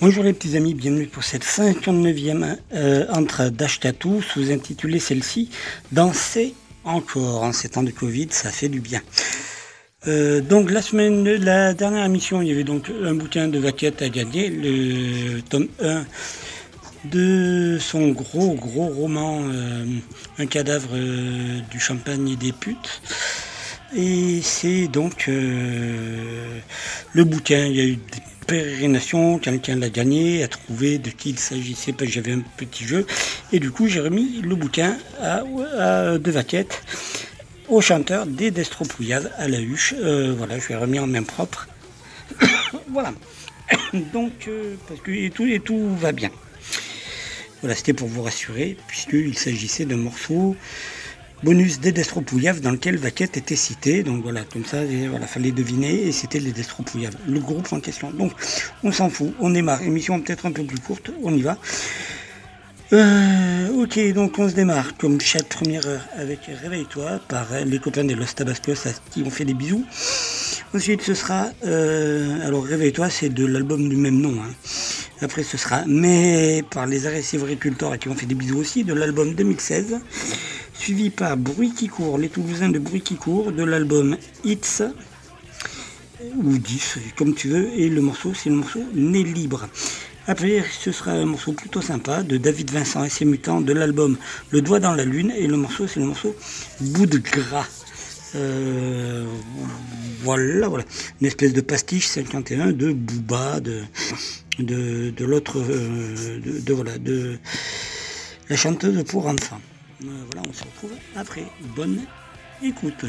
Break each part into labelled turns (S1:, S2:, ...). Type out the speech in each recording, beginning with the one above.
S1: Bonjour les petits amis, bienvenue pour cette 59e euh, entre d'Achetatou, sous-intitulée celle-ci Danser encore en ces temps de Covid, ça fait du bien. Euh, donc la semaine, la dernière émission, il y avait donc un bouquin de Vaquette à gagner, le tome 1 de son gros gros roman euh, Un cadavre du champagne et des putes. Et c'est donc le bouquin, il y a eu des pérégrination, quelqu'un l'a gagné, a trouvé de qui il s'agissait, parce que j'avais un petit jeu. Et du coup, j'ai remis le bouquin à, de Vaquette au chanteur des Destropouillades à la huche. Euh, voilà, je l'ai remis en main propre. voilà. Donc, euh, parce que tout, et tout va bien. Voilà, c'était pour vous rassurer, puisqu'il s'agissait d'un morceau bonus des dans lequel Vaquette était cité. Donc voilà, comme ça, il fallait deviner et c'était les Destropouillades, le groupe en question. Donc on s'en fout, on démarre. Émission peut-être un peu plus courte, on y va. Euh, ok, donc on se démarre comme chaque première heure avec Réveille-toi par les copains des Los Tabascos qui ont fait des bisous. Ensuite ce sera, euh, alors Réveille-toi c'est de l'album du même nom. Hein. Après ce sera Mais par les agressifs à qui ont fait des bisous aussi de l'album 2016 suivi par Bruit qui court, les Toulousains de Bruit qui court, de l'album Hits, ou 10, comme tu veux, et le morceau, c'est le morceau Né libre. Après, ce sera un morceau plutôt sympa de David Vincent et ses mutants de l'album Le doigt dans la lune, et le morceau, c'est le morceau Bout de gras. Euh, voilà, voilà. Une espèce de pastiche 51 de Booba, de, de, l'autre, euh, de, voilà, de la chanteuse pour enfants. Euh, voilà, on se retrouve après. Bonne écoute.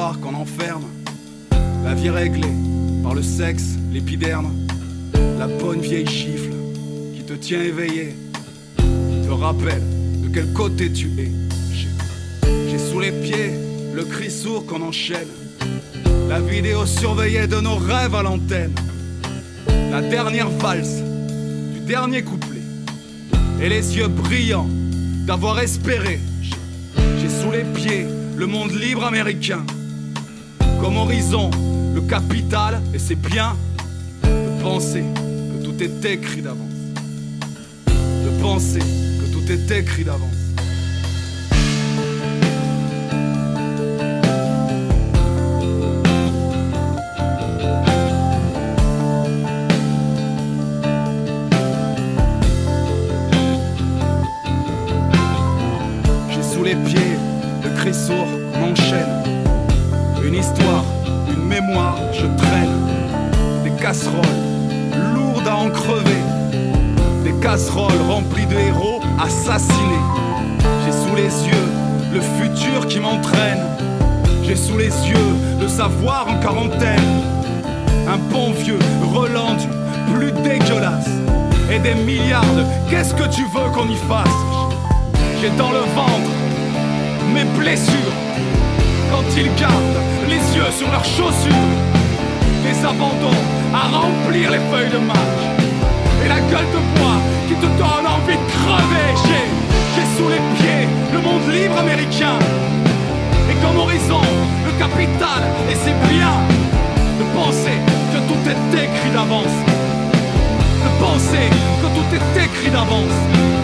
S2: qu'on enferme. La vie réglée par le sexe, l'épiderme.
S3: La bonne vieille gifle qui te tient éveillé. Te rappelle de quel côté tu es. J'ai sous les pieds le cri sourd qu'on enchaîne. La vidéo surveillée de nos rêves à l'antenne. La dernière valse du dernier couplet. Et les yeux brillants d'avoir espéré. J'ai sous les pieds le monde libre américain comme horizon le capital, et c'est bien de penser que tout est écrit d'avance. De penser que tout est écrit d'avance. casseroles remplies de héros assassinés. J'ai sous les yeux le futur qui m'entraîne. J'ai sous les yeux le savoir en quarantaine. Un bon vieux Roland plus dégueulasse. Et des milliards, qu'est-ce que tu veux qu'on y fasse? J'ai dans le ventre mes blessures. Quand ils gardent les yeux sur leurs chaussures, des abandons à remplir les feuilles de match. Et la gueule de bois te donne envie de crever. J'ai, j'ai sous les pieds le monde libre américain. Et comme horizon, le capital et ses biens. De penser que tout est écrit d'avance. De penser que tout est écrit d'avance.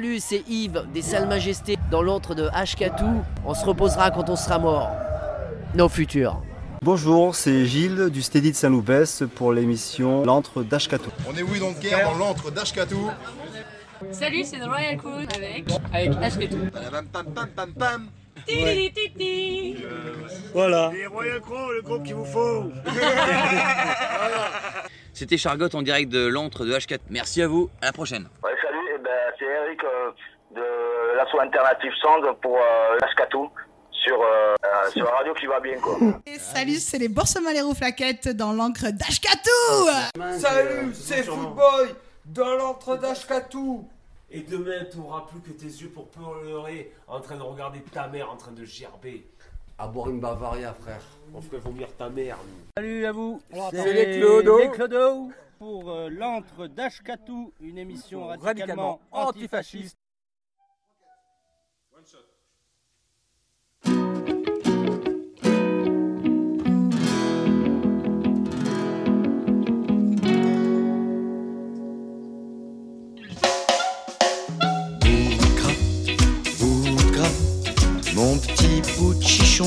S4: Salut, c'est Yves des Salles Majestés dans l'antre de Ashkatou. On se reposera quand on sera mort. Nos futurs.
S5: Bonjour, c'est Gilles du Steady de Saint-Loupès pour l'émission L'antre d'Ashkatou.
S6: On est oui donc guerre dans l'antre d'Ashkatou.
S7: Salut, c'est The Royal Crew avec avec Ashkatou.
S6: Pam pam pam pam.
S1: Voilà.
S2: Les Royal Crow, le groupe qu'il vous faut.
S8: C'était Chargotte en direct de l'antre de H4. Merci à vous, à la prochaine.
S9: Ouais, ben, c'est Eric euh, de l'asso alternative Song pour euh, Lascatou sur, euh, euh, sur la radio qui va bien quoi.
S10: Et salut, c'est les Boursemaleros Flaquettes dans l'encre d'Ashkatou
S11: Salut, c'est Footboy dans l'antre d'Ashkatou
S12: Et demain, tu n'auras plus que tes yeux pour pleurer en train de regarder ta mère en train de gerber.
S11: À boire une Bavaria, frère.
S12: On ferait vomir ta mère. nous.
S13: Salut à vous,
S11: C'est les Clodo.
S13: les Clodo pour euh, l'antre d'Ashkatou, une émission radicalement,
S11: Radicalement
S13: antifasciste.
S14: Boudra, Boudra, mon petit bout de chichon.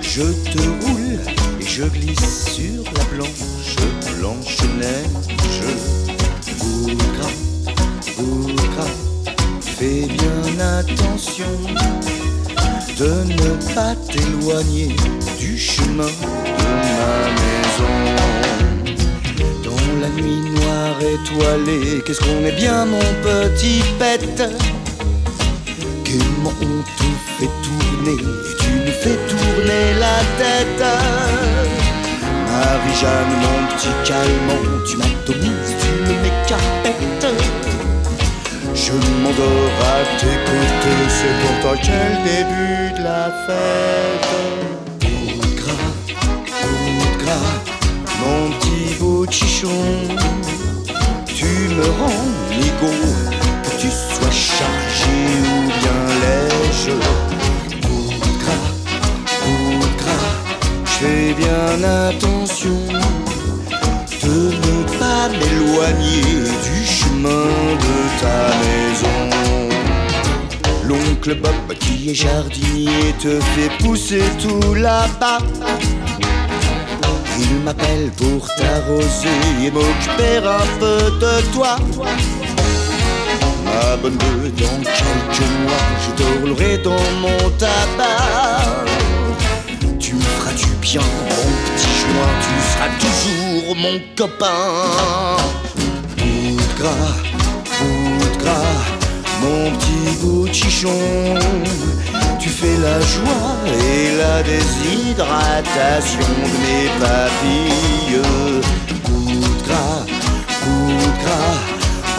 S14: Je te roule et je glisse sur la blanche, blanche neige. Boudra, Boudra, fais bien attention de ne pas t'éloigner du chemin de ma maison. Dans la nuit noire étoilée, qu'est-ce qu'on est bien mon petit pète? Comment on te fait tourner? Et tu nous fais tourner la tête Marie-Jeanne, mon petit calmant, tu m'atomises, tu carpette. Je m'endors à tes côtés, c'est pourtant quel début de la fête. Boudra, Boudra, mon petit bout de chichon Tu me rends nigo, bien attention De ne pas m'éloigner du chemin de ta maison L'oncle Bob qui est jardinier te fait pousser tout là-bas il m'appelle pour t'arroser et m'occuper un peu de toi. Ma bonne bleue, dans quelques mois, je te roulerai dans mon tabac. Tu me Iras-tu bien, chinois, tu seras toujours mon copain. Bout de gras, gras, mon petit bout chichon. Tu fais la joie et la déshydratation de mes papilles. Bout de gras, gras,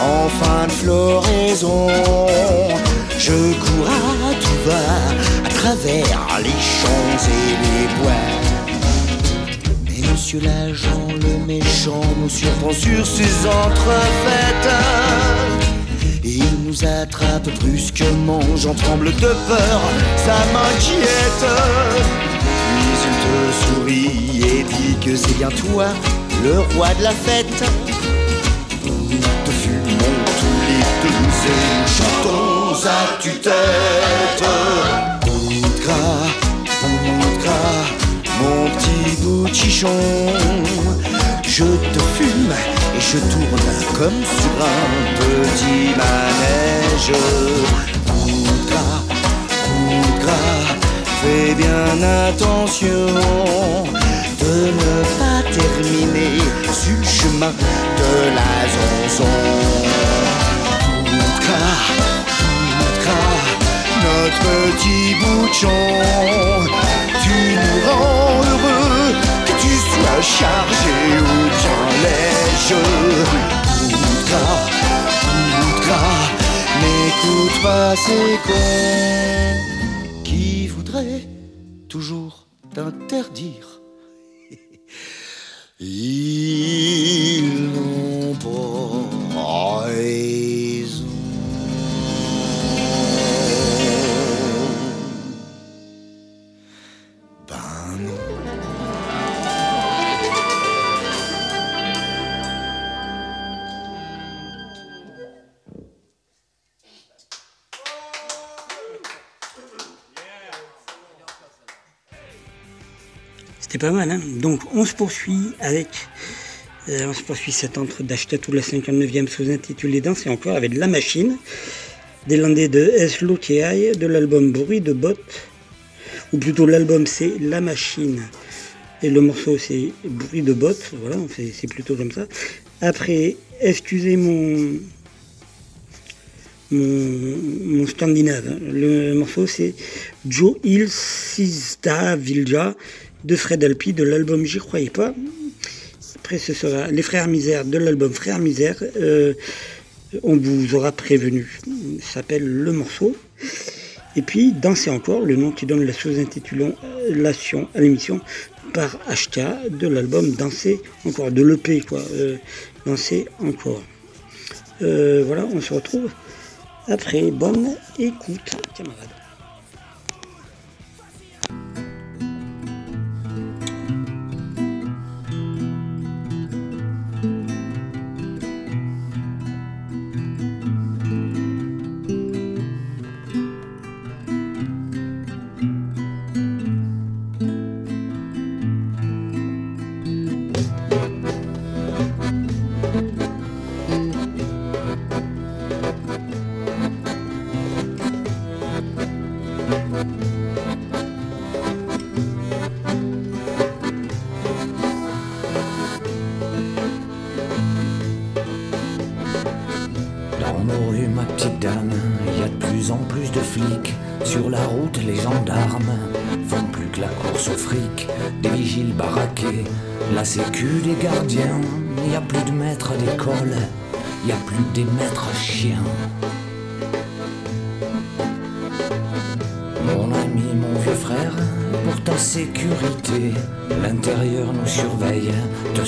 S14: en fin de floraison. Je cours à tout va, à travers les champs et les bois. L'agent, le méchant, nous surprend sur ses entrefaites. Il nous attrape brusquement, j'en tremble de peur, ça m'inquiète. Puis il te sourit et dit que c'est bien toi, le roi de la fête. Nous te fumons tous les deux et nous chantons à tue-tête. Gras, mon petit bout de chichon. Je te fume et je tourne comme sur un petit manège. Bout de gras, bout de gras, fais bien attention de ne pas terminer sur le chemin de la zonzon. Notre petit bouchon, tu nous rends heureux, que tu sois chargé ou bien léger. Bout n'écoute pas ces cons qui voudraient toujours t'interdire. Pas
S1: mal, hein Donc on se poursuit avec. euh, on se poursuit cet entre d'Ashtatou, la 59e sous-intitulé Danse et encore avec La Machine, des landais de S. Lotiaï, de l'album Bruit de bottes, ou plutôt l'album c'est La Machine, et le morceau c'est Bruit de bottes, voilà, c'est plutôt comme ça. Après, excusez mon. Mon, scandinave. hein. Le morceau c'est Joe Hill Sista Vilja de Fred Alpi de l'album J'y croyais pas. Après ce sera Les Frères Misère de l'album Frères Misère. Euh, on vous aura prévenu. S'appelle le morceau. Et puis Danser encore, le nom qui donne la sous-intitulation à l'émission par HK de l'album Danser encore, de l'EP quoi. Euh, Danser encore. Euh, voilà, on se retrouve après. Bonne écoute, camarades.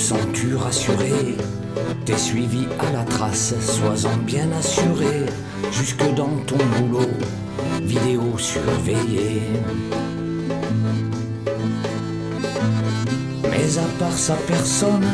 S15: Sens-tu rassuré? T'es suivi à la trace, sois-en bien assuré, jusque dans ton boulot, vidéo surveillée. Mais à part sa personne,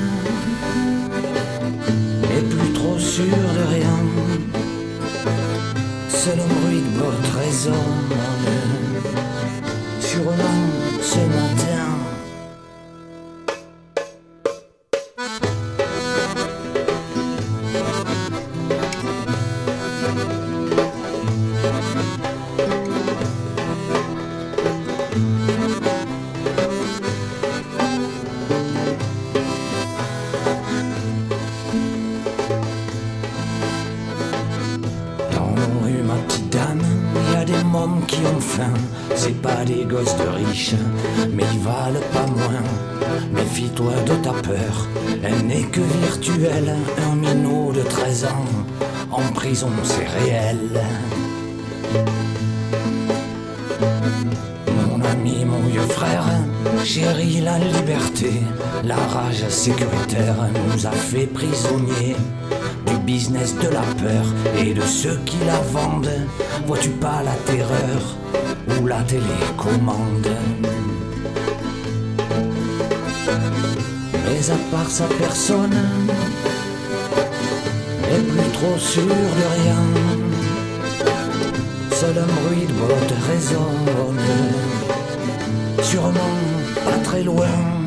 S15: frère, chéri la liberté, la rage sécuritaire nous a fait prisonniers du business de la peur et de ceux qui la vendent. Vois-tu pas la terreur ou la télécommande? Mais à part sa personne, est plus trop sûr de rien. Seul un bruit de botte résonne, sûrement pas très loin.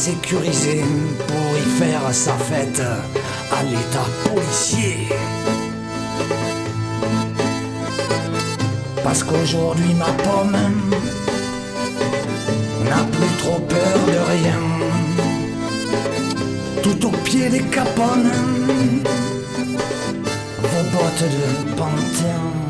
S15: Sécurisés Pour y faire sa fête à l'état policier Parce qu'aujourd'hui ma pomme n'a plus trop peur de rien Tout au pied des capones vos bottes de panthéon.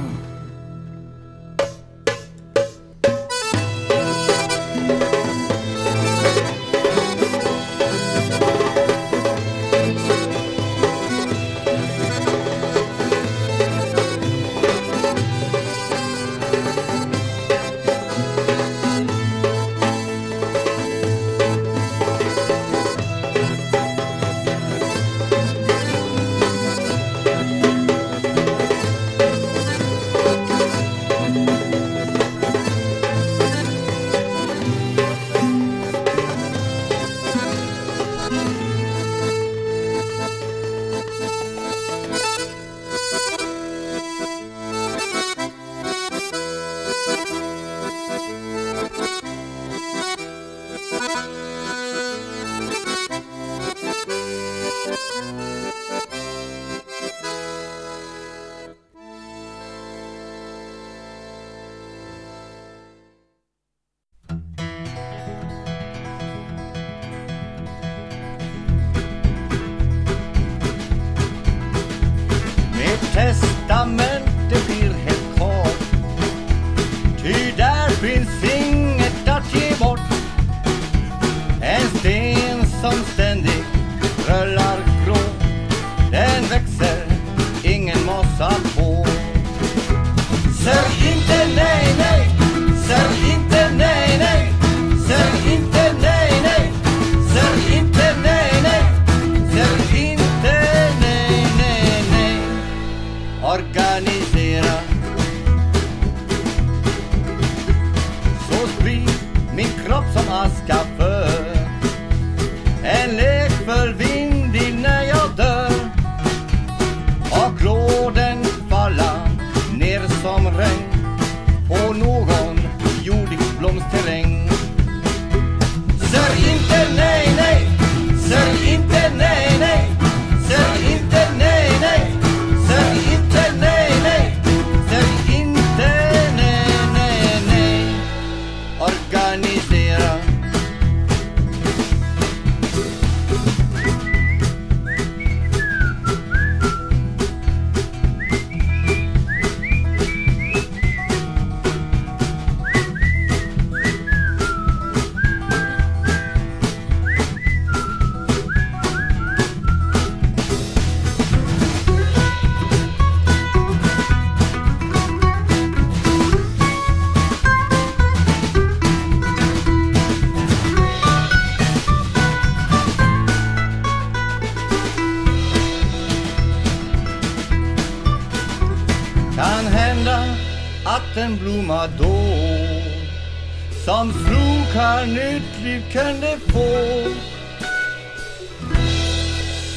S16: Liv kan det få.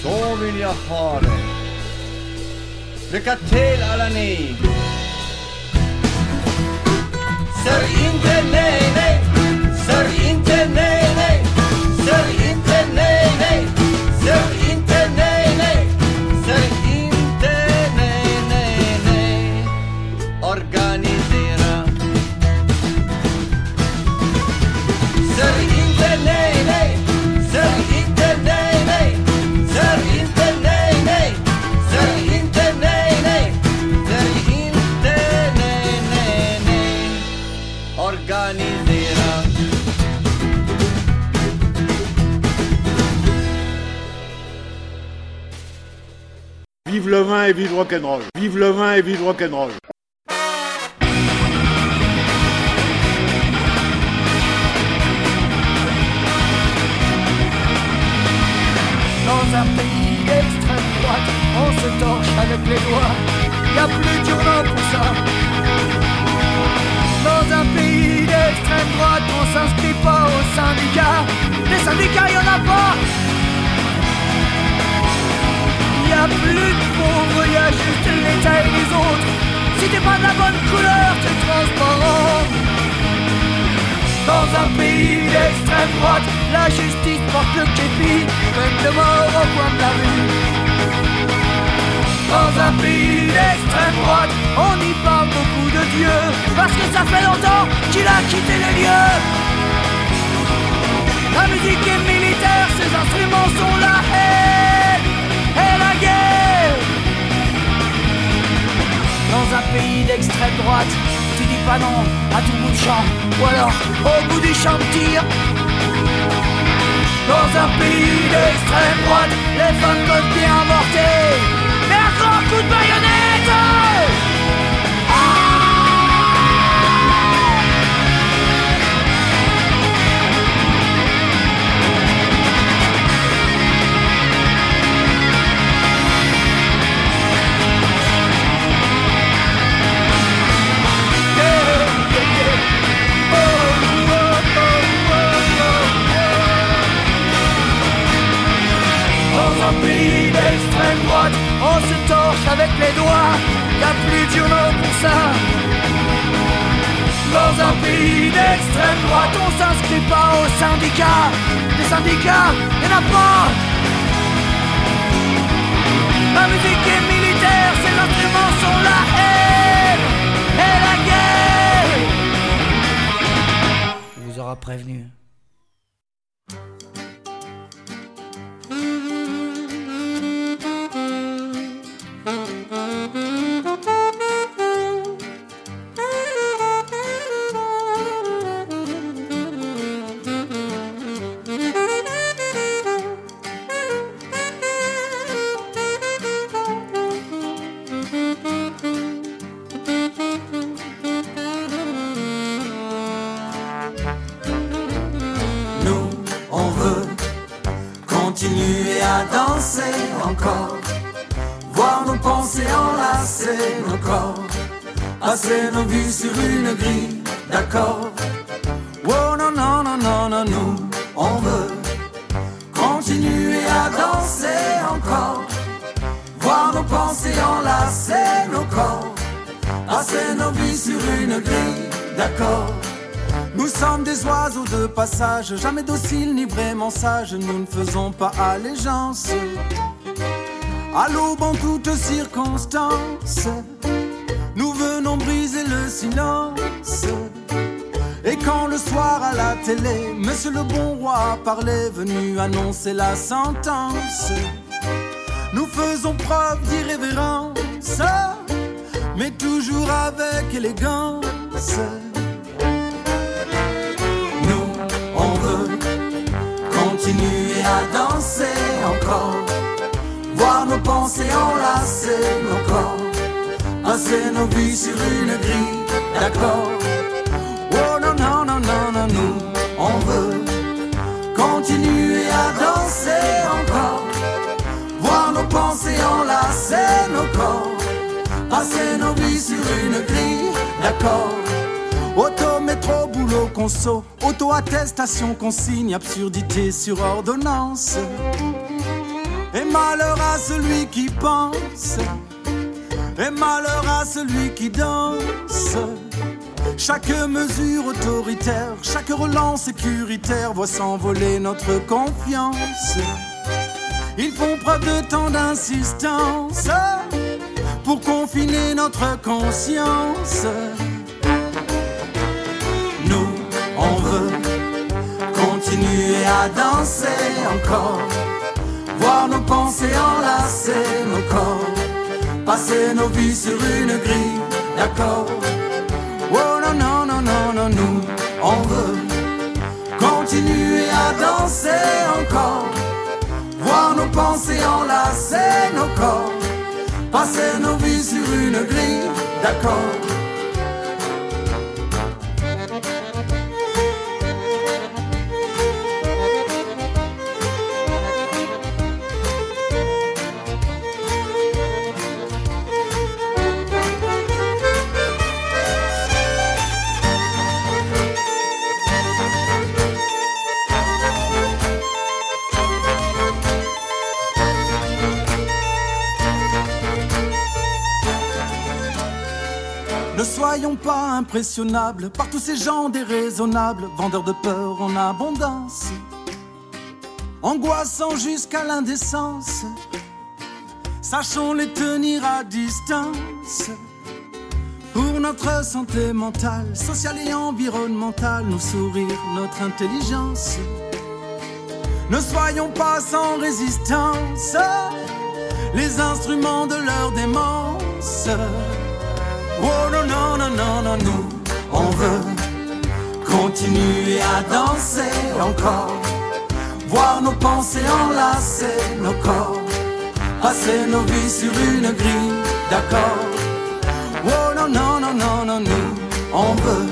S16: Så vill jag ha det. Lycka till alla ni. Sörj inte nej, nej. Sörj inte nej, nej. Sörj inte nej, nej. Säg
S2: et vive rock'n'roll. Vive le vin et vive rock'n'roll.
S16: Dans un pays d'extrême droite, on se torche avec les doigts. Y a plus d'urbain pour ça. Dans un pays d'extrême droite, on s'inscrit pas au syndicat. Les syndicats, y en a pas. Plus de pauvres, y a juste l'État et les autres. Si t'es pas de la bonne couleur, t'es transparent. Dans un pays d'extrême droite, la justice porte le képi, peine de mort au coin de la rue. Dans un pays d'extrême droite, on y parle beaucoup de Dieu, parce que ça fait longtemps qu'il a quitté les lieux. La musique est militaire, ses instruments sont la haine Dans un pays d'extrême droite, tu dis pas non à tout bout de champ, ou alors au bout du champ de tir. Dans un pays d'extrême droite, les femmes peuvent bien avorter, mais grand coup de baïonnette on se torche avec les doigts, y a plus d'urne pour ça. Dans un pays d'extrême droite, on s'inscrit pas au syndicat. Les syndicats, y'en a pas. La musique est militaire, ses instruments sont la haine et la guerre. On vous aura prévenu.
S17: Jamais dociles ni vraiment sages, nous ne faisons pas allégeance. À l'aube en toutes circonstances, nous venons briser le silence. Et quand le soir à la télé, Monsieur le bon roi parlait, venu annoncer la sentence, nous faisons preuve d'irrévérence, mais toujours avec élégance. Pensées enlacer nos corps, passer nos vies sur une grille d'accord. Oh non, non, non, non, non, nous, on veut continuer à danser encore, voir nos pensées enlacer nos corps, passer nos vies sur une grille d'accord. Auto, métro, boulot, conso, auto-attestation, consigne, absurdité sur ordonnance. Et malheur à celui qui pense, et malheur à celui qui danse. Chaque mesure autoritaire, chaque relance sécuritaire voit s'envoler notre confiance. Ils font preuve de tant d'insistance pour confiner notre conscience. Nous, on veut continuer à danser encore, voir nos pensées enlacer nos corps, passer nos vies sur une grille d'accord. Oh non, non, non, non, non, nous, on veut continuer à danser encore, voir nos pensées enlacer nos corps, passer nos vies sur une grille d'accord. Soyons pas impressionnables par tous ces gens déraisonnables, vendeurs de peur en abondance, angoissant jusqu'à l'indécence. Sachons les tenir à distance. Pour notre santé mentale, sociale et environnementale, nous sourire notre intelligence. Ne soyons pas sans résistance, les instruments de leur démence. Oh non, non, non, non, non, nous, on veut continuer à danser encore, voir nos pensées enlacer nos corps, passer nos vies sur une grille d'accord. Oh non, non, non, non, non, nous, on veut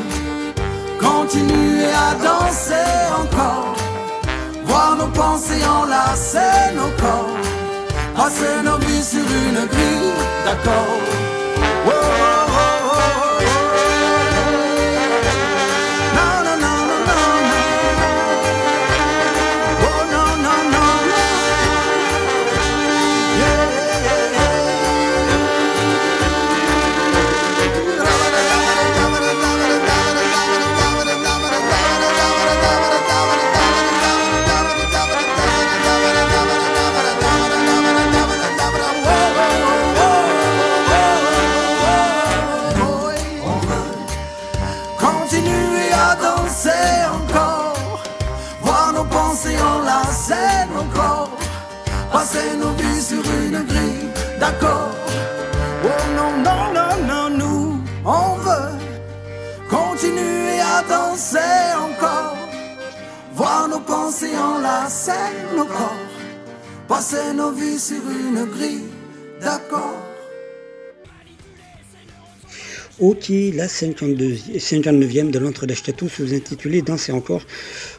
S17: continuer à danser encore, voir nos pensées enlacer nos corps, passer nos vies sur une grille d'accord. Oh, enlacer nos corps, passer nos vies sur une grille d'accord.
S1: Ok, la 52, 59e de l'entre d'Ashkatou sous-intitulé Danser encore.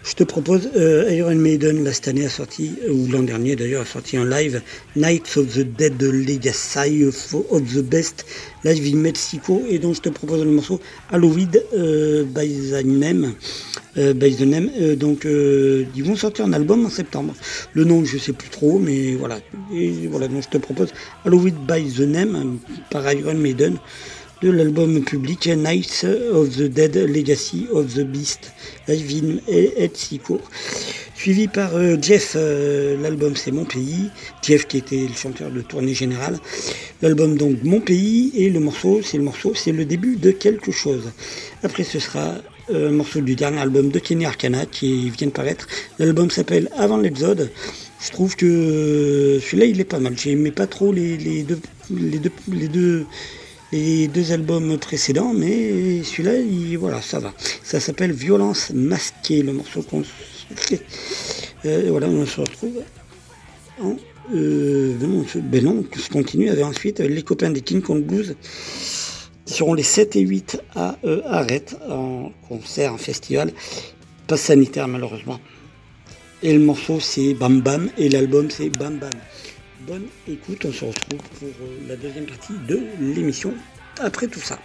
S1: Je te propose euh, Iron Maiden, là cette année a sorti, ou l'an dernier d'ailleurs, a sorti en live Nights of the Dead Legacy of, the Best live in Mexico et donc je te propose le morceau Halloween euh, by the Name. Euh, by the Name. Euh, donc euh, ils vont sortir un album en septembre. Le nom je sais plus trop, mais voilà. Et voilà, donc je te propose Halloween by the Name par Iron Maiden l'album public Nights of the Dead Legacy of the Beast, live in. Suivi par euh, Jeff, euh, l'album c'est Mon Pays, Jeff qui était le chanteur de tournée générale. L'album donc Mon Pays et le morceau, c'est le morceau, c'est le début de quelque chose. Après ce sera euh, un morceau du dernier album de Kenny Arcana qui vient de paraître. L'album s'appelle Avant l'Exode. Je trouve que celui-là il est pas mal. J'aimais pas trop les deux les deux les deux les deux albums précédents, mais celui-là, il- voilà, ça va. Ça s'appelle Violence masquée, le morceau qu'on. Euh, voilà, on se retrouve en. Euh, non, ben je continue avec ensuite les copains des King Kong Blues qui seront les 7 et 8 à euh, Arrête en concert, en festival. Pas sanitaire malheureusement. Et le morceau c'est Bam Bam et l'album c'est Bam Bam. Bonne écoute, on se retrouve pour euh, la deuxième partie de l'émission après tout ça.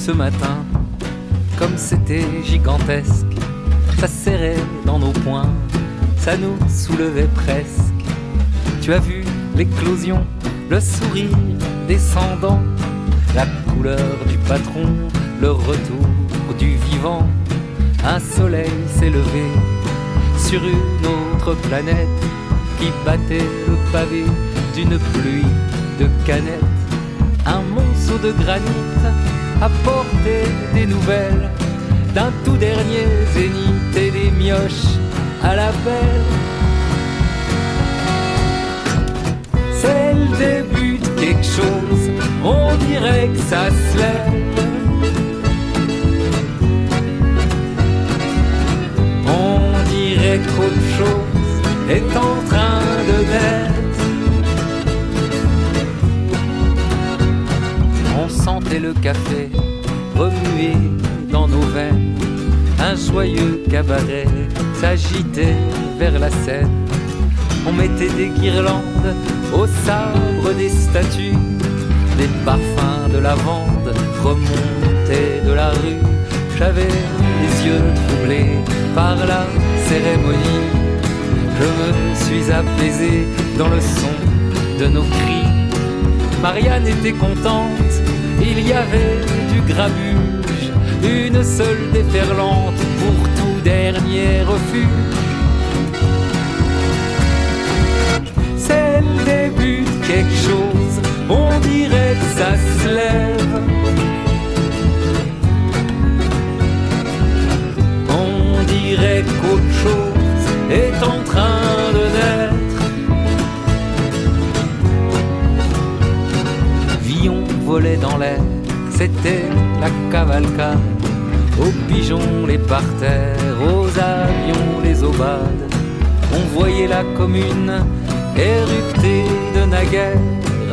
S18: Ce matin, comme c'était gigantesque, ça serrait dans nos poings, ça nous soulevait presque. Tu as vu l'éclosion, le sourire descendant, la couleur du patron, le retour du vivant. Un soleil s'est levé sur une autre planète qui battait le pavé d'une pluie de canettes. Un monceau de granit apportait des nouvelles d'un tout dernier zénith et des mioches à la belle. C'est le début de quelque chose, on dirait que ça se lève. On dirait qu'autre chose est en train de naître. Sentait le café remuer dans nos veines. Un joyeux cabaret s'agitait vers la scène. On mettait des guirlandes au sabre des statues. Des parfums de lavande remontaient de la rue. J'avais les yeux troublés par la cérémonie. Je me suis apaisé dans le son de nos cris. Marianne était contente, il y avait du grabuge, une seule déferlante pour tout dernier refuge. C'est le début de quelque chose, on dirait que ça se lève. On dirait qu'autre chose est en train de naître. Dans l'air, c'était la cavalcade. Aux pigeons les parterres, aux avions les aubades. On voyait la commune éructer de naguère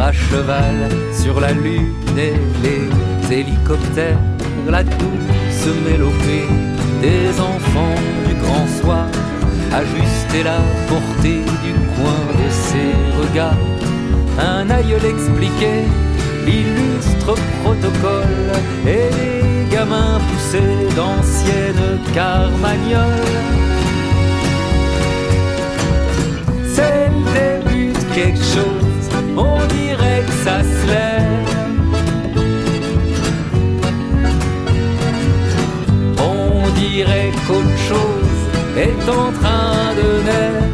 S18: à cheval sur la lune et les hélicoptères, la douce mélopée des enfants du grand soir, ajuster la portée du coin de ses regards. Un aïeul expliquait l'illustre protocole et les gamins poussaient d'anciennes carmagnoles. C'est le début de quelque chose, on dirait que ça se lève. On dirait qu'autre chose est en train de naître.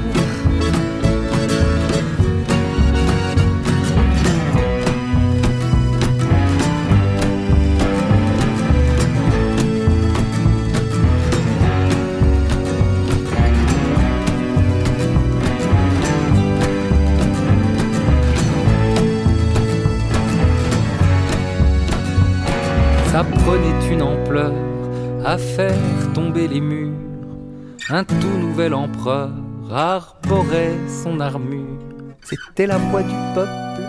S18: Prenait une ampleur à faire tomber les murs. Un tout nouvel empereur arborait son armure. C'était la voix du peuple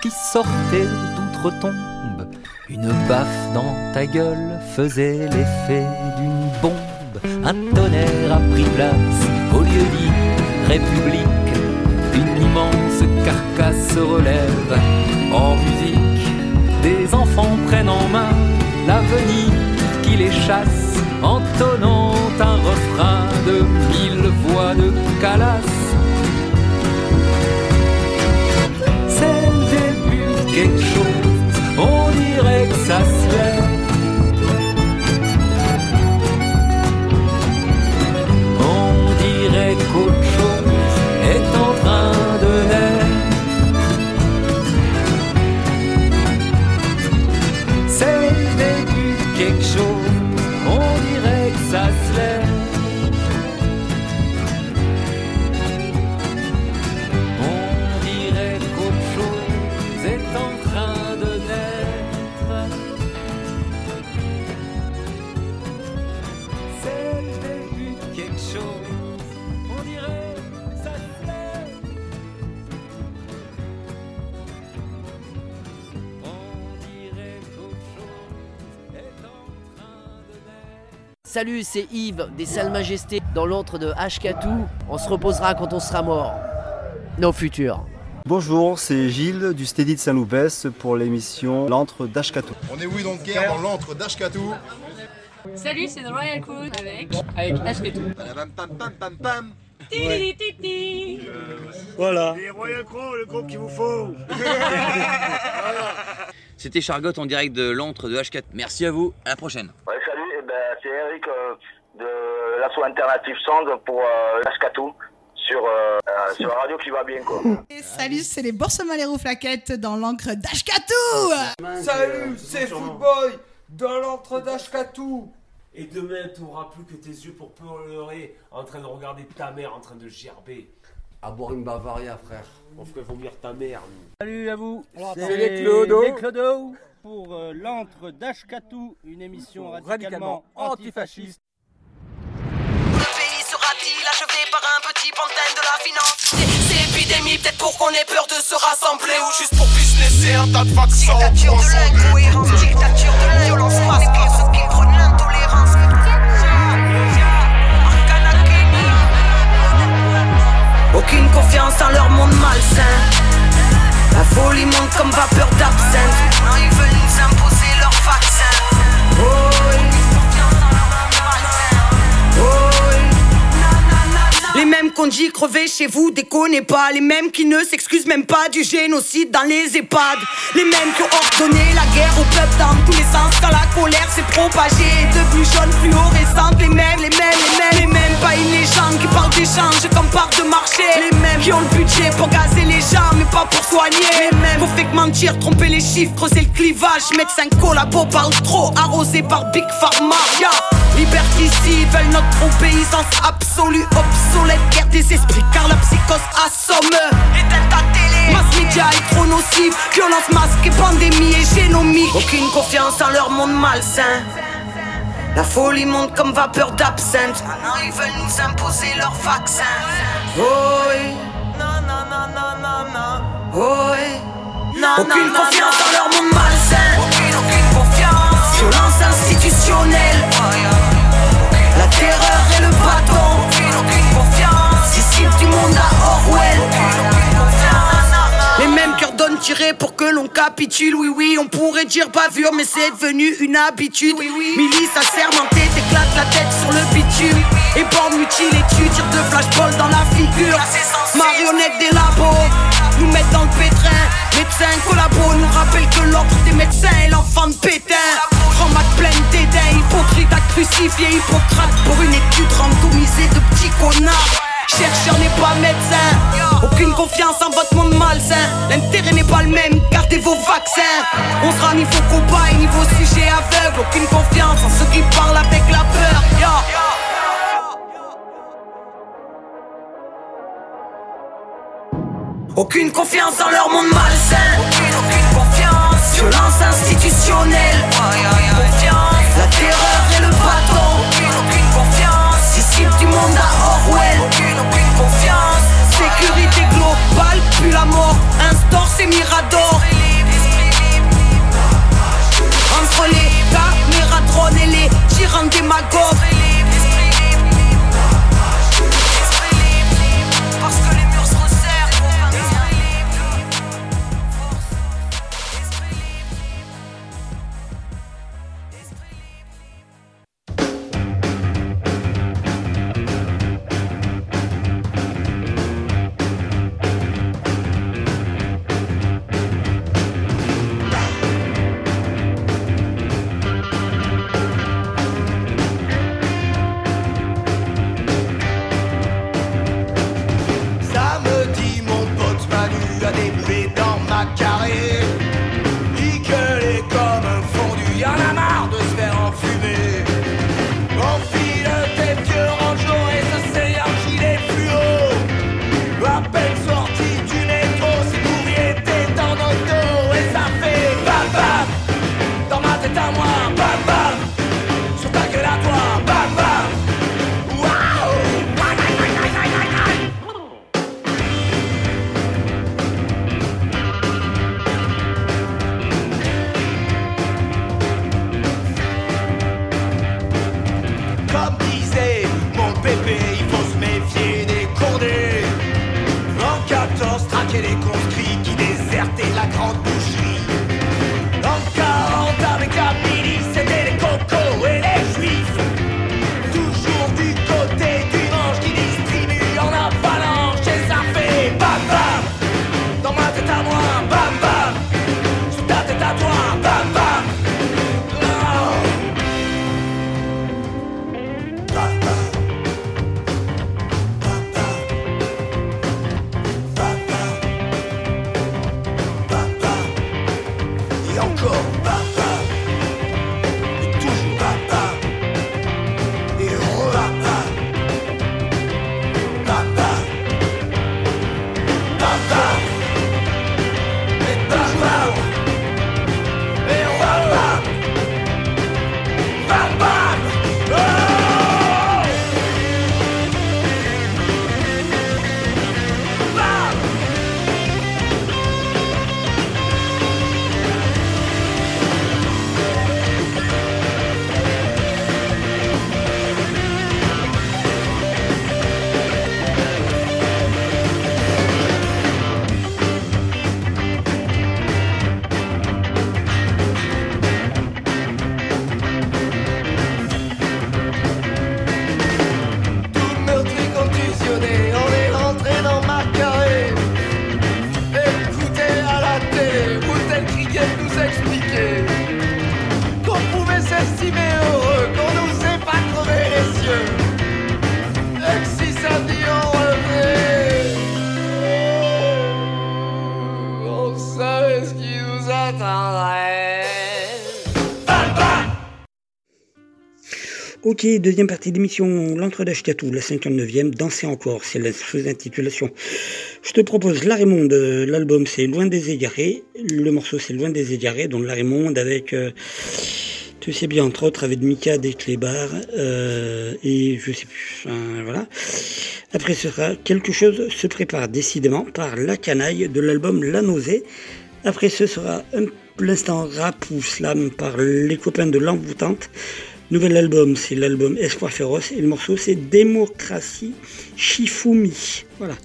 S18: qui sortait d'outre-tombe. Une baffe dans ta gueule faisait l'effet d'une bombe. Un tonnerre a pris place au lieu dit République. Une immense carcasse se relève en musique. Des enfants prennent en main l'avenir qui les chasse, entonnant un refrain de mille voix de Calas.
S4: Salut, c'est Yves des Salles Majestés dans l'antre de Ashkatou. On se reposera quand on sera mort. Nos futurs.
S5: Bonjour, c'est Gilles du Steady de Saint-Loupès pour l'émission L'antre d'Ashkatou.
S6: On est oui donc guerre dans l'antre d'Ashkatou.
S7: Salut, c'est The Royal Crew avec. Avec Ashketou.
S6: Pam pam pam pam pam.
S7: Titi, titi.
S1: Voilà.
S2: Les Royal Crow, le groupe qu'il vous faut.
S8: C'était Chargotte en direct de l'antre de H4. Merci à vous, à la prochaine.
S9: Ben, c'est Eric euh, de l'asso alternative Sound pour euh, sur, euh, euh, sur la radio qui va bien quoi.
S10: Et salut, c'est les Boursemans les Rouflaquettes dans l'encre d'Ashkatou
S11: Salut, c'est Footboy dans l'antre d'Ashkatou.
S12: Et demain, tu n'auras plus que tes yeux pour pleurer en train de regarder ta mère en train de gerber.
S11: À boire une Bavaria, frère.
S12: On ferait vomir ta mère. nous.
S19: Salut à vous,
S11: C'est les Clodo.
S19: les Clodo pour euh, l'antre d'Ashkatou, une émission radicalement antifasciste.
S13: Le pays sera-t-il achevé par un petit pantin de la finance C'est épidémie, peut-être pour qu'on ait peur de se rassembler ou juste pour businesser un tas de vaccins. Dictature de l'incohérence, dictature de l'inviolence, masquée, ceux qui prônent l'intolérance. Aucune confiance en leur monde malsain. La folie monte comme vapeur d'absinthe. Les mêmes qu'on dit crever chez vous, déconnez pas. Les mêmes qui ne s'excusent même pas du génocide dans les EHPAD. Les mêmes qui ont ordonné la guerre au peuple dans tous les sens quand la colère s'est propagée. Devenue jaune fluorescente. Les mêmes, les mêmes, les mêmes, les mêmes. Pas une légende qui parle d'échange comme part de marché. Les mêmes qui ont le budget pour gazer les gens, mais pas pour soigner. Les mêmes faut fait que mentir, tromper les chiffres, creuser le clivage. Médecins collabo parle trop, arrosé par Big Pharma. Yeah. Liberticide veulent notre obéissance absolue, obsolète, guerre des esprits, car la psychose assomme. Éteins ta télé, mass média est trop nocif, violence masquée, pandémie et génomique. Aucune confiance en leur monde malsain. La folie monte comme vapeur d'absinthe. Maintenant ils veulent nous imposer leur vaccin. Oui. Non, non, non, non, non, non. Oui. Non, aucune confiance dans leur monde malsain. Aucune, aucune confiance. Violence institutionnelle. La terreur et le bâton. Tirer pour que l'on capitule. Oui, oui, on pourrait dire bavure, mais c'est devenu une habitude. Oui, oui. Milice assermentée, t'éclates la tête sur le bitume. Et bande mutilée, tu tires de flashball dans la figure. Marionnette des labos, nous mettent dans le pétrin. Médecins collabos nous rappellent que l'ordre des médecins est l'enfant de pétain. Ma pleine dédain, hypocrite à crucifier Hippocrate pour une étude randomisée de petits connards. Chercheur n'est pas médecin, aucune confiance en votre monde malsain. L'intérêt n'est pas le même, gardez vos vaccins. On sera niveau combat et niveau sujet aveugle. Aucune confiance en ceux qui parlent avec la peur. Aucune confiance dans leur monde malsain. Aucune, aucune confiance. Violence institutionnelle. Et les
S1: Deuxième partie d'émission, l'entre d'Ashkatou, la 59e, Danser encore, c'est la sous-intitulation. Je te propose La Raymonde, l'album c'est Loin des égarés, le morceau c'est Loin des égarés, donc La Raymonde avec, euh, tu sais bien, entre autres, avec Mika des Clébards, euh, et je sais plus, voilà. Après ce sera Quelque chose se prépare décidément par La Canaille de l'album La Nausée. Après ce sera un l'instant rap ou slam par les copains de l'envoûtante. Nouvel album, c'est l'album Espoir féroce et le morceau c'est Démocratie Shifumi. Voilà.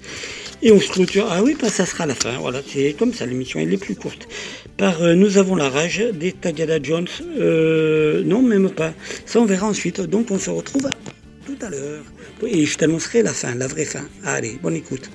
S1: Et on se clôture. Ah oui, ça sera la fin. Voilà, c'est comme ça, l'émission elle est plus courte. Par euh, Nous avons la rage des Tagada Jones. Euh, non, même pas. Ça on verra ensuite. Donc on se retrouve tout à l'heure. Et je t'annoncerai la fin, la vraie fin. Allez, bonne écoute.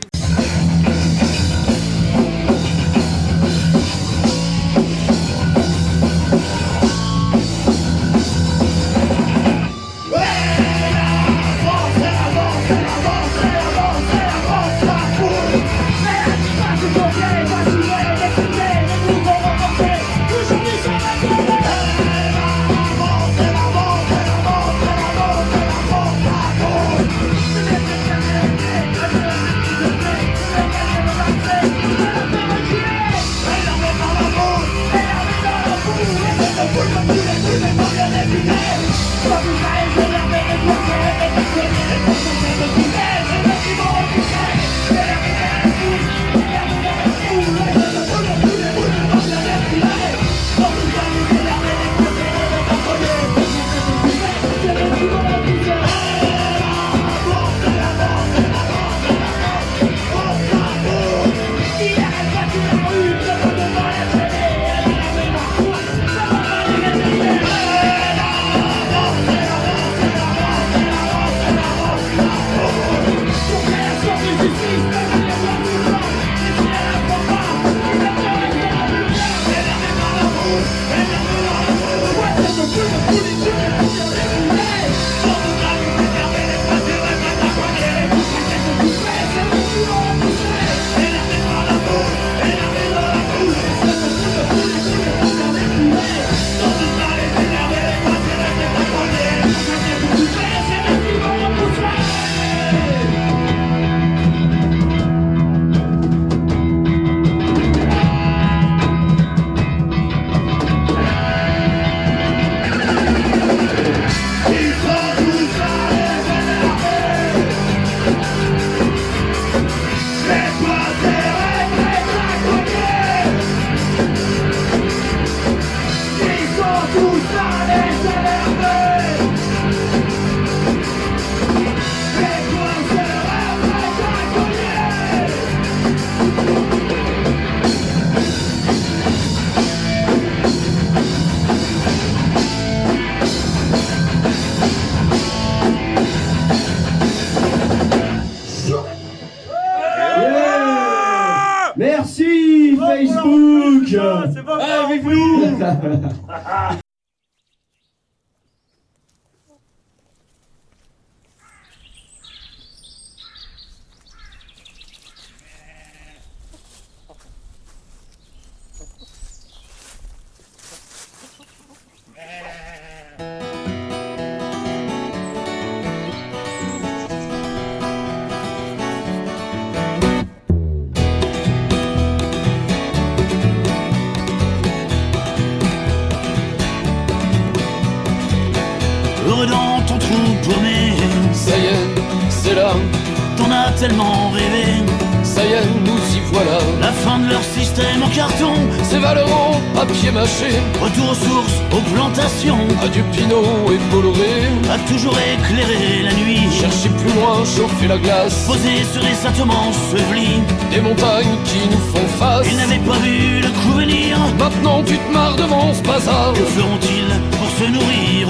S20: Tellement rêvé
S21: ça y est, nous y voilà.
S20: La fin de leur système en carton
S21: C'est Valorant, papier mâché,
S20: Retour aux sources, aux plantations
S21: à du Pinot et Bolloré.
S20: A toujours éclairé la nuit
S21: Chercher plus loin, chauffer la glace.
S20: Posé sur des attements ensevelis
S21: Des montagnes qui nous font face.
S20: Ils n'avaient pas vu le coup venir
S21: Maintenant tu te marres devant ce bazar.
S20: Que feront-ils pour se nourrir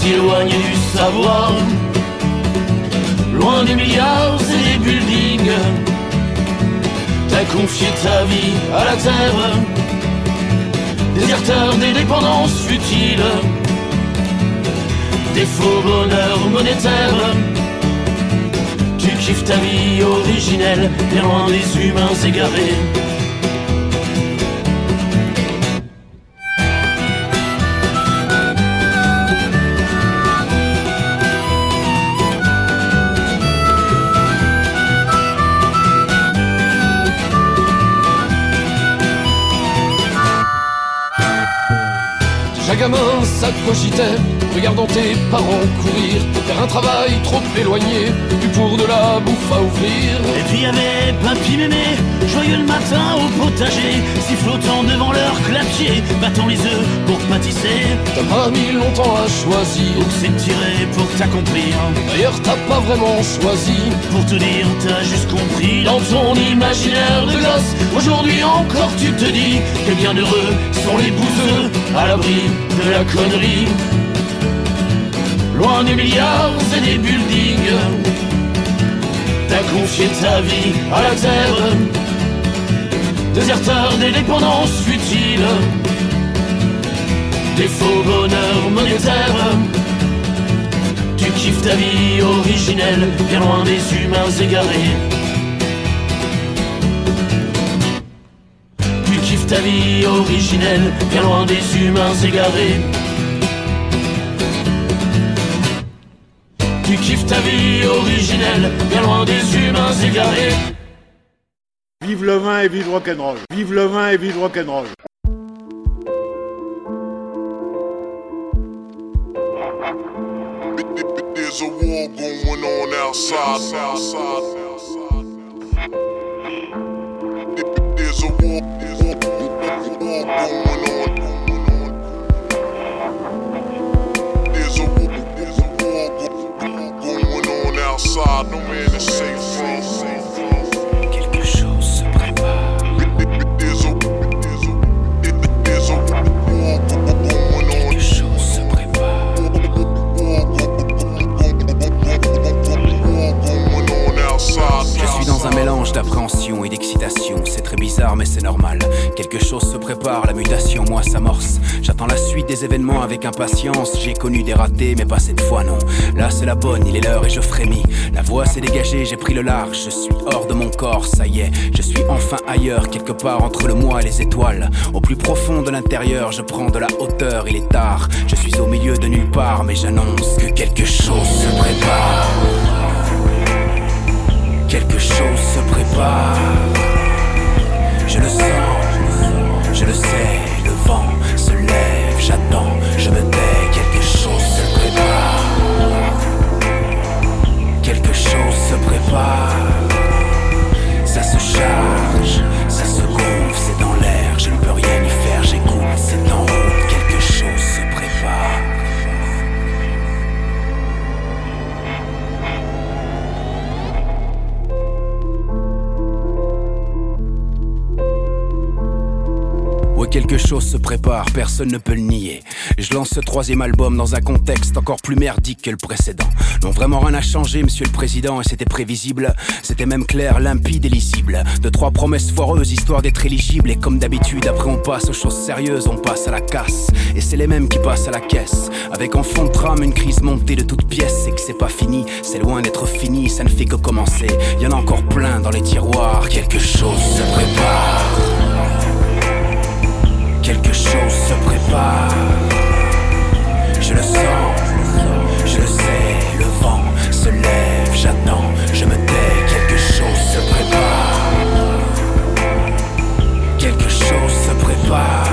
S20: S'éloigner du savoir? Loin des milliards et des buildings. T'as confié ta vie à la terre. Déserteur des dépendances futiles. Des faux bonheurs monétaires. Tu kiffes ta vie originelle Bien loin des humains égarés
S21: gamin, ça cogitait, regardant tes parents courir vers un travail trop éloigné, du pour de la bouffe à ouvrir.
S20: Et puis y avait papy mémé, joyeux le matin au potager, sifflotant devant leur clapier, battant les œufs pour pâtisser.
S21: T'as pas mis longtemps à choisir,
S20: Donc c'est tiré pour t'accomplir.
S21: d'ailleurs t'as pas vraiment choisi.
S20: Pour te dire, t'as juste compris dans ton imaginaire de gosse. Aujourd'hui encore, tu te dis que bien heureux sont les bouseux à l'abri de la connerie. Loin des milliards et des buildings, t'as confié ta vie à la terre. Déserteur des dépendances futiles, des faux bonheurs monétaires. Tu kiffes ta vie originelle, bien loin des humains égarés. Ta vie originelle, bien loin des humains égarés. Tu kiffes ta vie originelle, bien loin des humains égarés.
S2: Vive le vin et vive le rock'n'roll. Vive le vin et vive le rock'n'roll.
S22: There's a war going on outside. outside. There's a war, there's a war outside. No man is safe from.
S23: Je suis dans un mélange d'appréhension et d'excitation. C'est très bizarre, mais c'est normal. Quelque chose se prépare, la mutation, moi, s'amorce. J'attends la suite des événements avec impatience. J'ai connu des ratés, mais pas cette fois, non. Là, c'est la bonne, il est l'heure et je frémis. La voix s'est dégagée, j'ai pris le large. Je suis hors de mon corps, ça y est. Je suis enfin ailleurs, quelque part entre le moi et les étoiles. Au plus profond de l'intérieur, je prends de la hauteur, il est tard. Je suis au milieu de nulle part, mais j'annonce que quelque chose se prépare. Quelque chose se prépare. Je le sens, je le sais, le vent se lève, j'attends, je me tais, quelque chose se prépare. Quelque chose se prépare. Ça se charge, ça se quelque chose se prépare, personne ne peut le nier. Je lance ce troisième album dans un contexte encore plus merdique que le précédent. Non, vraiment rien n'a changé, monsieur le président, et c'était prévisible. C'était même clair, limpide et lisible. De trois promesses foireuses, histoire d'être éligible. Et comme d'habitude, après on passe aux choses sérieuses, on passe à la casse. Et c'est les mêmes qui passent à la caisse. Avec en fond de trame une crise montée de toutes pièces. Et que c'est pas fini, c'est loin d'être fini, ça ne fait que commencer. Y en a encore plein dans les tiroirs, quelque chose se prépare. Quelque chose se prépare. Je le sens, je le sais, le vent se lève, j'attends, je me tais. Quelque chose se prépare. Quelque chose se prépare.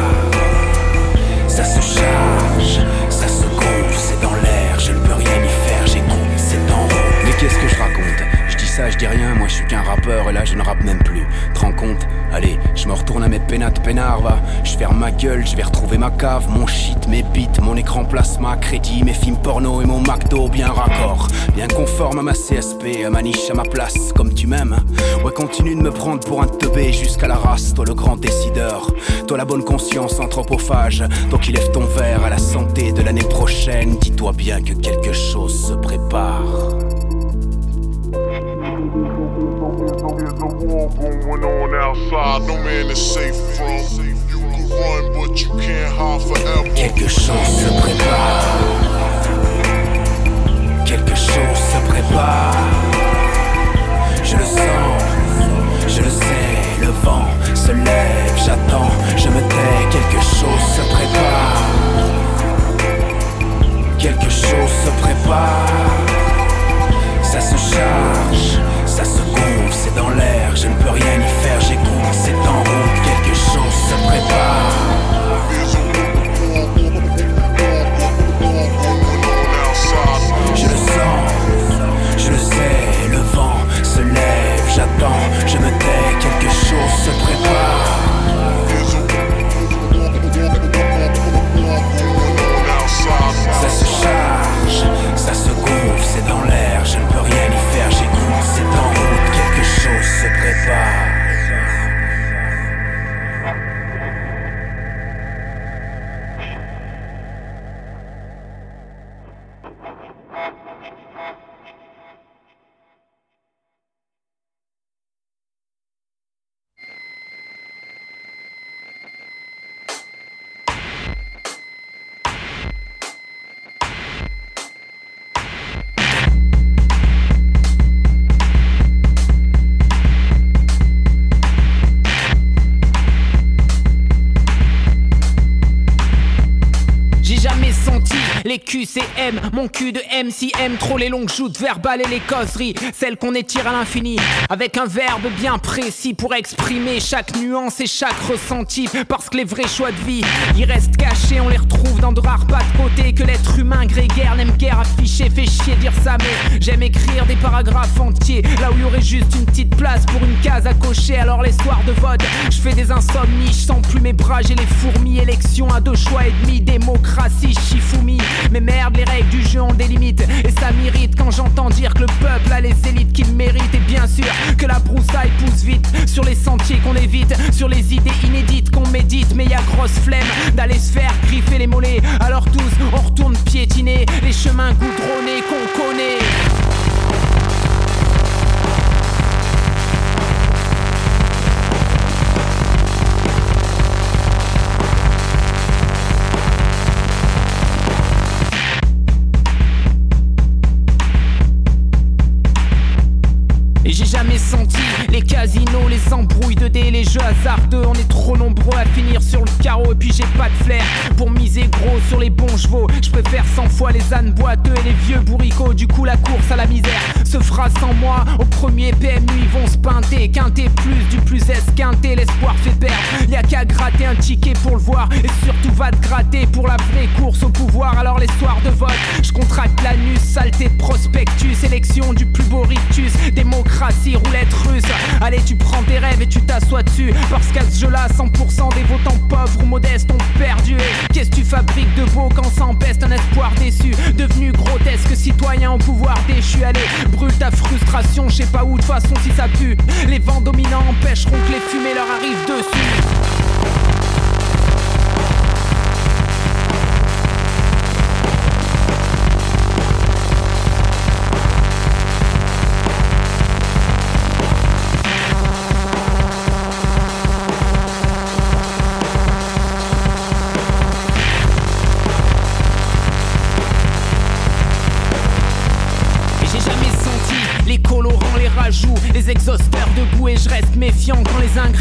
S23: Ça se charge, ça se gonfle, c'est dans l'air, je ne peux rien y faire, j'écoute, c'est en route. Mais qu'est-ce que je raconte? Je dis ça, je dis rien, moi je suis qu'un rappeur et là je ne rappe même plus. Te rends compte? Allez, je me retourne à mes pénates peinards, va. Je ferme ma gueule, je vais retrouver ma cave, mon shit, mes beats, mon écran plasma, crédit, mes films porno et mon McDo bien raccord. Bien conforme à ma CSP, à ma niche, à ma place, comme tu m'aimes. Ouais, continue de me prendre pour un teubé jusqu'à la race, toi le grand décideur. Toi la bonne conscience anthropophage, toi qui lèves ton verre à la santé de l'année prochaine. Dis-toi bien que quelque chose se prépare.
S22: Going on outside. No man is safe from. You can run, but you can't hide forever.
S23: Quelque chose se prépare. Quelque chose se prépare. Je le sens, je le sais, le vent se lève, j'attends, je me tais. Quelque chose se prépare. Quelque chose se prépare. Ça se charge, ça se dans l'air, je ne peux rien y faire, j'écoute, c'est en route, quelque chose se prépare.
S17: Je le sens, je le
S23: sais, le vent se lève, j'attends, je me tais, quelque chose se prépare.
S22: Ça se
S23: charge, ça se couvre, c'est dans l'air. se prépare.
S17: Mon cul de MCM, trop les longues joutes verbales et les causeries, celles qu'on étire à l'infini, avec un verbe bien précis pour exprimer chaque nuance et chaque ressenti, parce que les vrais choix de vie, ils restent cachés, on les retrouve dans de rares pas de côté, que l'être humain grégaire n'aime guère afficher, fait chier dire ça, mais j'aime écrire des paragraphes entiers, là où il y aurait juste une petite place pour une case à cocher, alors les soirs de vote, je fais des insomnies, je sens plus mes bras, j'ai les fourmis, élection à deux choix et demi, démocratie, Shifumi. Mais merde, les du jeu ont des limites. Et ça m'irrite quand j'entends dire que le peuple a les élites qu'il mérite. Et bien sûr que la broussaille pousse vite sur les sentiers qu'on évite, sur les idées inédites qu'on médite. Mais y grosse flemme d'aller se faire griffer les mollets. Alors tous, on retourne piétiner les chemins goudronnés qu'on connaît. 努力。Les embrouilles de dés, les jeux hasardeux. On est trop nombreux à finir sur le carreau. Et puis j'ai pas de flair pour miser gros sur les bons chevaux. Je préfère 100 fois les ânes boiteux et les vieux bourricots. Du coup, la course à la misère se fera sans moi. Au premier PMU, ils vont se pinter. Quinter plus du plus esquinté. L'espoir fait perdre. Y a qu'à gratter un ticket pour le voir. Et surtout, va te gratter pour la vraie course au pouvoir. Alors, les soirs de vote, je contracte l'anus. Saleté prospectus. Élection du plus beau rictus. Démocratie, roulette russe. Allez, tu prends tes rêves et tu t'assois dessus. Parce qu'à ce jeu-là, 100% des votants pauvres ou modestes ont perdu. Qu'est-ce que tu fabriques de beau quand ça empeste un espoir déçu? Devenu grotesque, citoyen au pouvoir déchu. Allez, brûle ta frustration, je sais pas où, de façon, si ça pue. Les vents dominants empêcheront que les fumées leur arrivent dessus.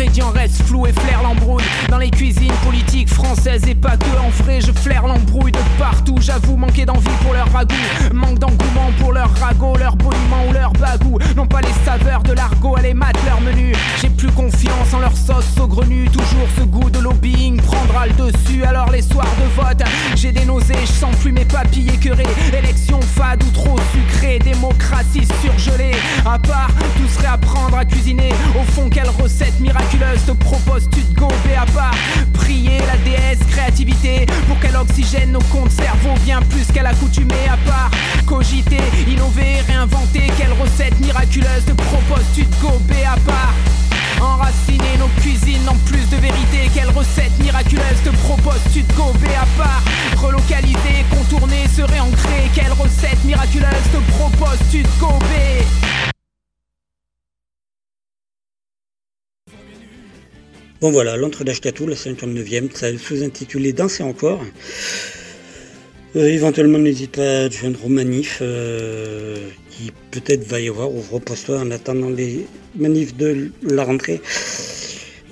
S17: Ingrédients restent flous et flairent l'embrouille. Dans les cuisines politiques françaises et pas que en vrai, je flaire l'embrouille de partout. J'avoue manquer d'envie pour leur ragoût, manque d'engouement pour leur ragot, leur boniment ou leur bagou. Non pas les saveurs de l'argot, les maths, leur menu. J'ai plus confiance en leur sauce saugrenue, toujours ce goût de lobbying prendra le dessus. Alors les soirs de vote, j'ai des nausées, je sens plus mes papilles écœurées. Élection fade ou trop sucrée, démocratie surgelée. À part, tout serait à prendre à cuisiner. Au fond, quelle recette miraculeuse te proposes-tu de gober à part Prier la déesse créativité pour qu'elle oxygène nos comptes cerveau bien plus qu'à l'accoutumée. À part cogiter, innover, réinventer, quelle recette miraculeuse te proposes-tu de gober à part Enraciner nos cuisines en plus de vérité? Quelle recette miraculeuse te proposes-tu de gober à part Relocaliser, contourner, se réancrer? Quelle recette miraculeuse te proposes-tu de gober?
S1: Bon voilà, l'entre d'Ashkatou, la 59e, ça sous-intitulé Danser encore. Euh, éventuellement, n'hésite pas à joindre au manif euh, qui peut-être va y avoir. Ouvre-poste-toi en attendant les manifs de la rentrée.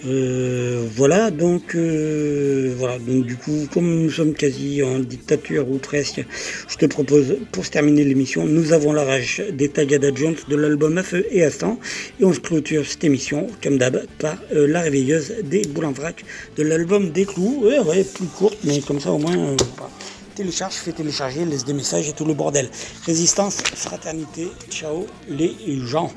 S1: Euh, voilà, donc voilà, donc du coup, comme nous sommes quasi en dictature ou presque, je te propose pour se terminer l'émission, nous avons la rage des Tagada Jones de l'album à feu et à sang, et on se clôture cette émission, comme d'hab, par la réveilleuse des boules vrac de l'album des clous, ouais, ouais, plus courte, mais comme ça au moins. Télécharge, fais télécharger, laisse des messages et tout le bordel. Résistance, fraternité, ciao les gens.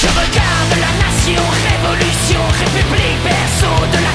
S24: Je regarde la nation, révolution, république, berceau de la